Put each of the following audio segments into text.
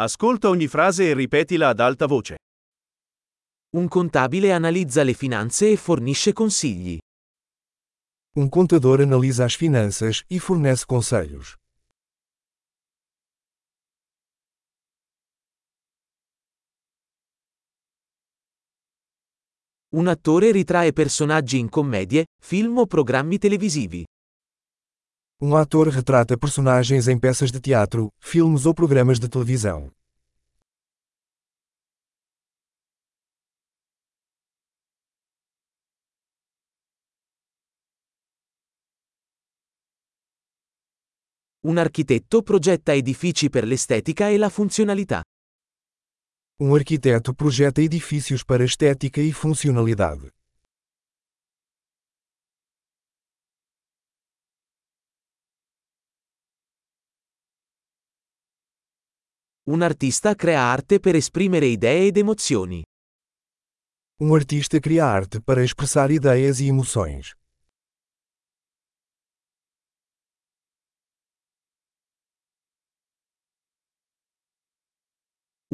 Ascolta ogni frase e ripetila ad alta voce. Un contabile analizza le finanze e fornisce consigli. Um contador analisa as finanças e fornece conselhos. Un attore ritrae personaggi in commedie, film o programmi televisivi. Um ator retrata personagens em peças de teatro, filmes ou programas de televisão. Un architetto progetta edifici per l'estetica e la funzionalità. Um arquiteto projeta edifícios para estética e funcionalidade. Un artista crea arte per esprimere idee ed emozioni. Um artista cria arte para expressar ideias e emoções.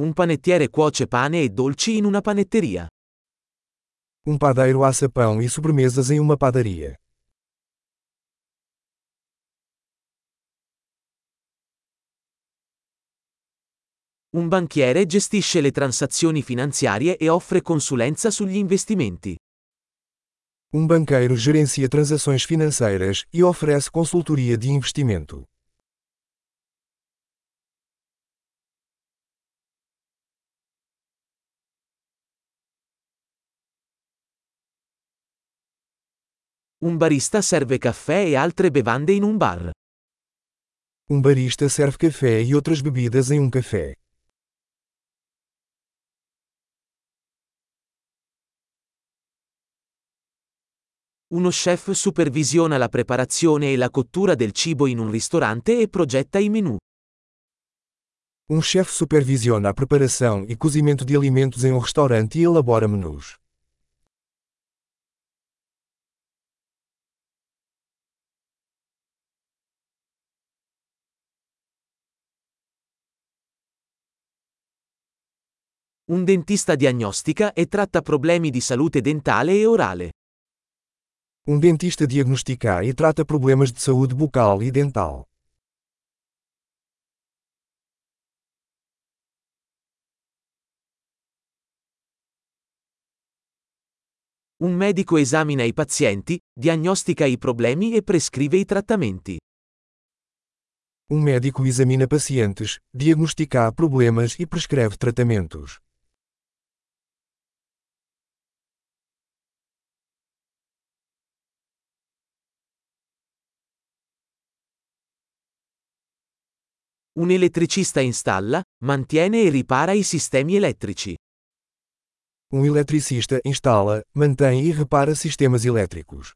Un panettiere cuoce pane e dolci in una panetteria. Um padeiro assa pão e sobremesas em uma padaria. Un banchiere gestisce le transazioni finanziarie e offre consulenza sugli investimenti. Um banqueiro gerencia transações financeiras e oferece consultoria de investimento. Un barista serve caffè e altre bevande in un bar. Um barista serve café e outras bebidas em um café. Uno chef supervisiona la preparazione e la cottura del cibo in un ristorante e progetta i menù. Um chefe supervisiona a preparação e cozimento de alimentos em um restaurante e elabora menus. Un dentista diagnostica e tratta problemi di salute dentale e orale. Um dentista diagnostica e trata problemas de saúde bucal e dental. Un medico esamina i pazienti, diagnostica i problemi e prescrive i trattamenti. Um médico examina pacientes, diagnostica problemas e prescreve tratamentos. Un elettricista installa, mantiene e ripara i sistemi elettrici. Um eletricista instala, mantém e repara sistemas elétricos.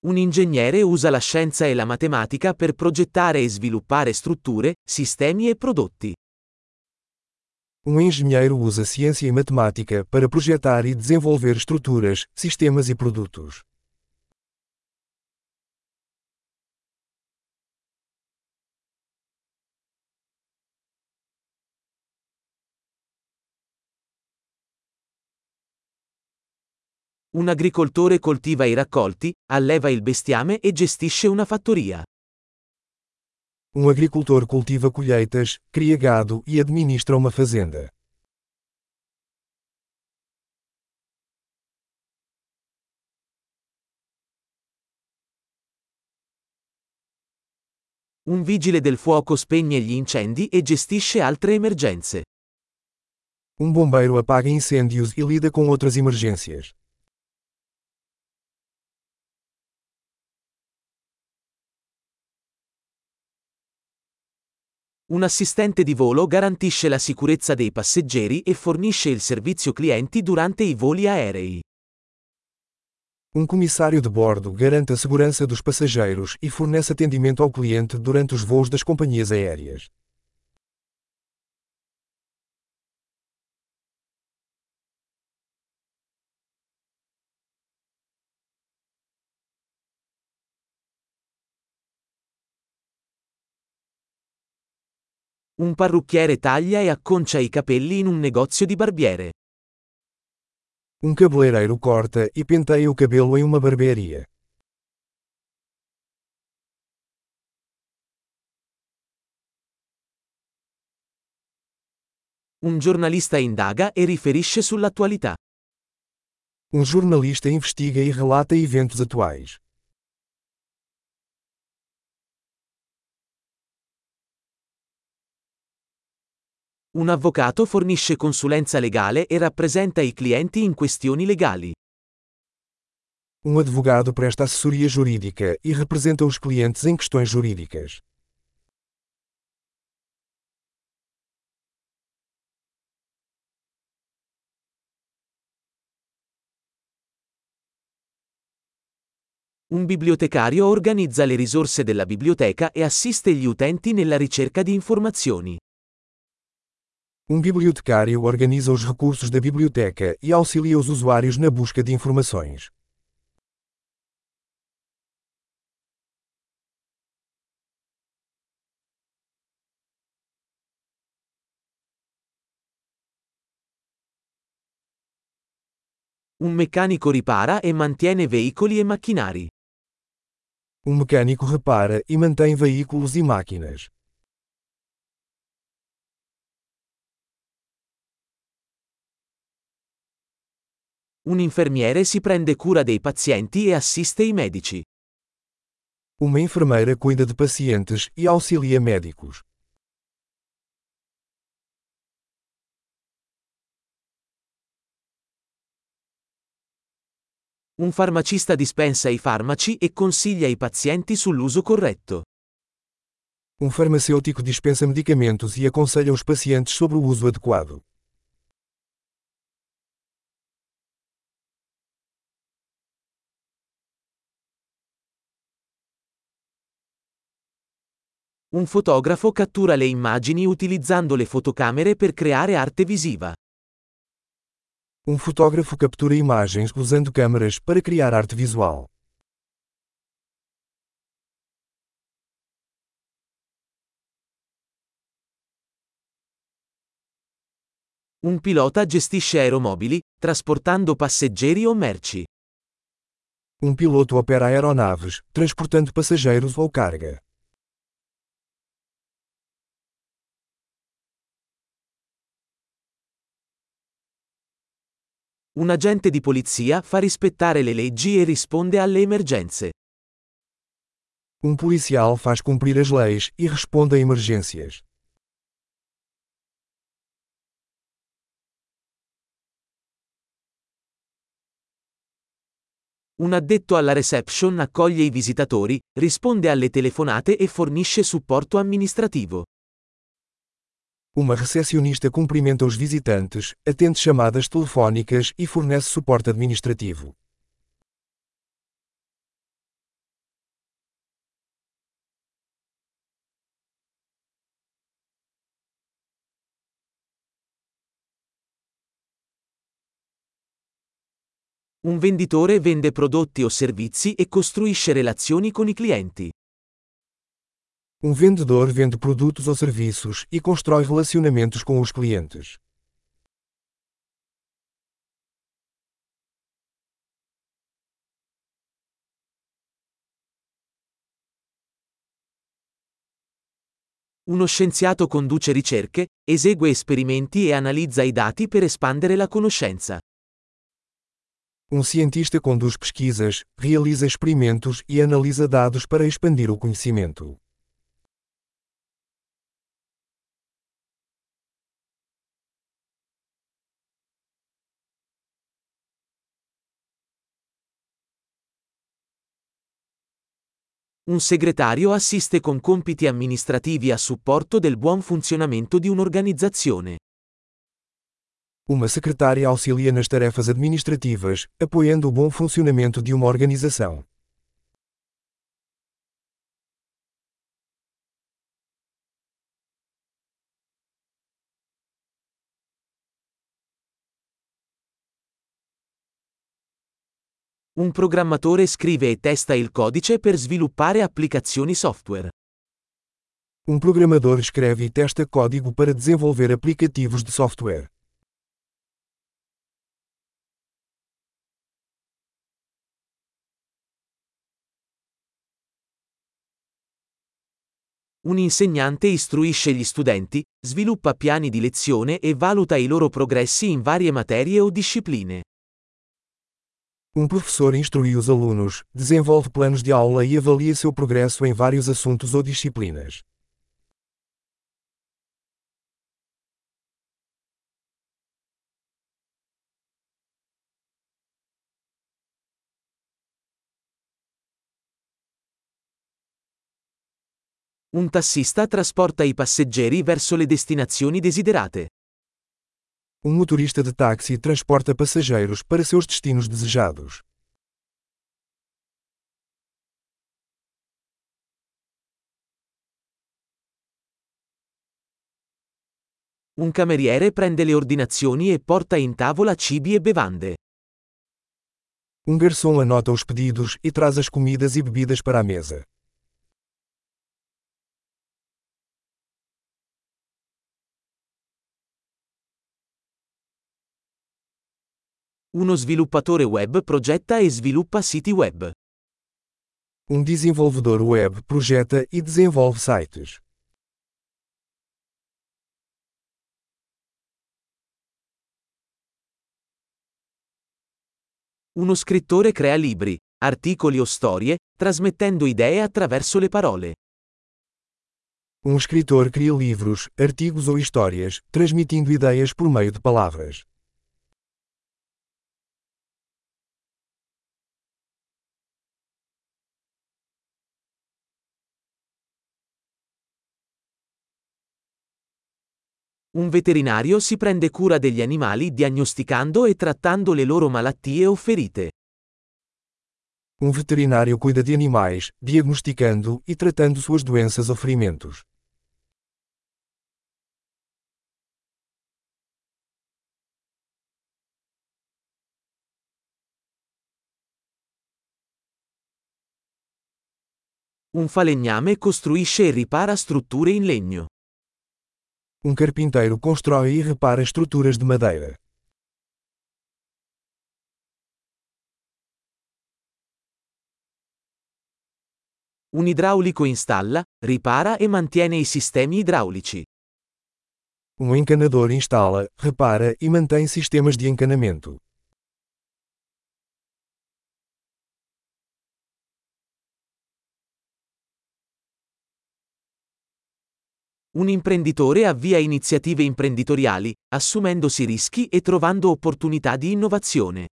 Un ingegnere usa la scienza e la matematica per progettare e sviluppare strutture, sistemi e prodotti. Um engenheiro usa ciência e matemática para projetar e desenvolver estruturas, sistemas e produtos. Un agricoltore coltiva i raccolti, alleva il bestiame e gestisce una fattoria. Um agricultor cultiva colheitas, cria gado e administra uma fazenda. Un vigile del fuoco spegne gli incendi e gestisce altre emergenze. Um bombeiro apaga incêndios e lida com outras emergências. Un assistente di volo garantisce la sicurezza dei passeggeri e fornisce il servizio clienti durante i voli aerei. Um comissário de bordo garante a segurança dos passageiros e fornece atendimento ao cliente durante os voos das companhias aéreas. Un parrucchiere taglia e acconcia i capelli in un negozio di barbiere. Um cabeleireiro corta e penteia o cabelo em uma barbearia. Un giornalista indaga e riferisce sull'attualità. Um jornalista investiga e relata eventos atuais. Un avvocato fornisce consulenza legale e rappresenta i clienti in questioni legali. Um advogado presta assessoria jurídica e representa os clientes em questões jurídicas. Un bibliotecario organizza le risorse della biblioteca e assiste gli utenti nella ricerca di informazioni. Um bibliotecário organiza os recursos da biblioteca e auxilia os usuários na busca de informações. Un meccanico ripara e mantiene veicoli e macchinari. Um mecânico repara e mantém veículos e máquinas. Un infermiere si prende cura dei pazienti e assiste i medici. Uma enfermeira cuida de pacientes e auxilia médicos. Un farmacista dispensa i farmaci e consiglia i pazienti sull'uso corretto. Um farmacêutico dispensa medicamentos e aconselha os pacientes sobre o uso adequado. Un fotografo cattura le immagini utilizzando le fotocamere per creare arte visiva. Um fotógrafo captura imagens usando câmeras para criar arte visual. Un pilota gestisce aeromobili, trasportando passeggeri o merci. Um piloto opera aeronaves, transportando passageiros ou carga. Un agente di polizia fa rispettare le leggi e risponde alle emergenze. Um policial faz cumprir as leis e responde a emergências. Un addetto alla reception accoglie i visitatori, risponde alle telefonate e fornisce supporto amministrativo. Uma recepcionista cumprimenta os visitantes, atende chamadas telefónicas e fornece suporte administrativo. Un venditore vende prodotti o servizi e costruisce relazioni con i clienti. Um vendedor vende produtos ou serviços e constrói relacionamentos com os clientes. Uno scienziato conduce ricerche, esegue esperimenti e analizza i dati per espandere la conoscenza. Um cientista conduz pesquisas, realiza experimentos e analisa dados para expandir o conhecimento. Un segretario assiste con compiti amministrativi a supporto del buon funzionamento di un'organizzazione. Uma secretária auxilia nas tarefas administrativas, apoiando o bom funcionamento de uma organização. Un programmatore scrive e testa il codice per sviluppare applicazioni software. Um programador escreve e testa código para desenvolver aplicativos de software. Un insegnante istruisce gli studenti, sviluppa piani di lezione e valuta i loro progressi in varie materie o discipline. Um professor instrui os alunos, desenvolve planos de aula e avalia seu progresso em vários assuntos ou disciplinas. Un tassista trasporta i passeggeri verso le destinazioni desiderate. Um motorista de táxi transporta passageiros para seus destinos desejados. Un cameriere prende le ordinazioni e porta in tavola cibi e bevande. Um garçom anota os pedidos e traz as comidas e bebidas para a mesa. Uno sviluppatore web progetta e sviluppa siti web. Um desenvolvedor web projeta e desenvolve sites. Uno scrittore crea libri, articoli o storie, trasmettendo idee attraverso le parole. Um escritor cria livros, artigos ou histórias, transmitindo ideias por meio de palavras. Un veterinario si prende cura degli animali diagnosticando e trattando le loro malattie o ferite. Um veterinário cuida de animais, diagnosticando e tratando suas doenças ou ferimentos. Un falegname costruisce e ripara strutture in legno. Um carpinteiro constrói e repara estruturas de madeira. Un idraulico installa, ripara e mantiene i sistemi idraulici. Um encanador instala, repara e mantém sistemas de encanamento. Un imprenditore avvia iniziative imprenditoriali, assumendosi rischi e trovando opportunità di innovazione.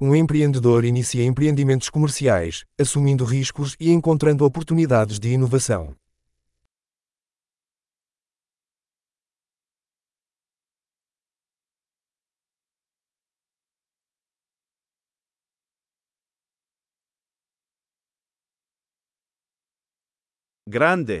Um empreendedor inicia empreendimentos comerciais, assumindo riscos e encontrando oportunidades de inovação. Grande,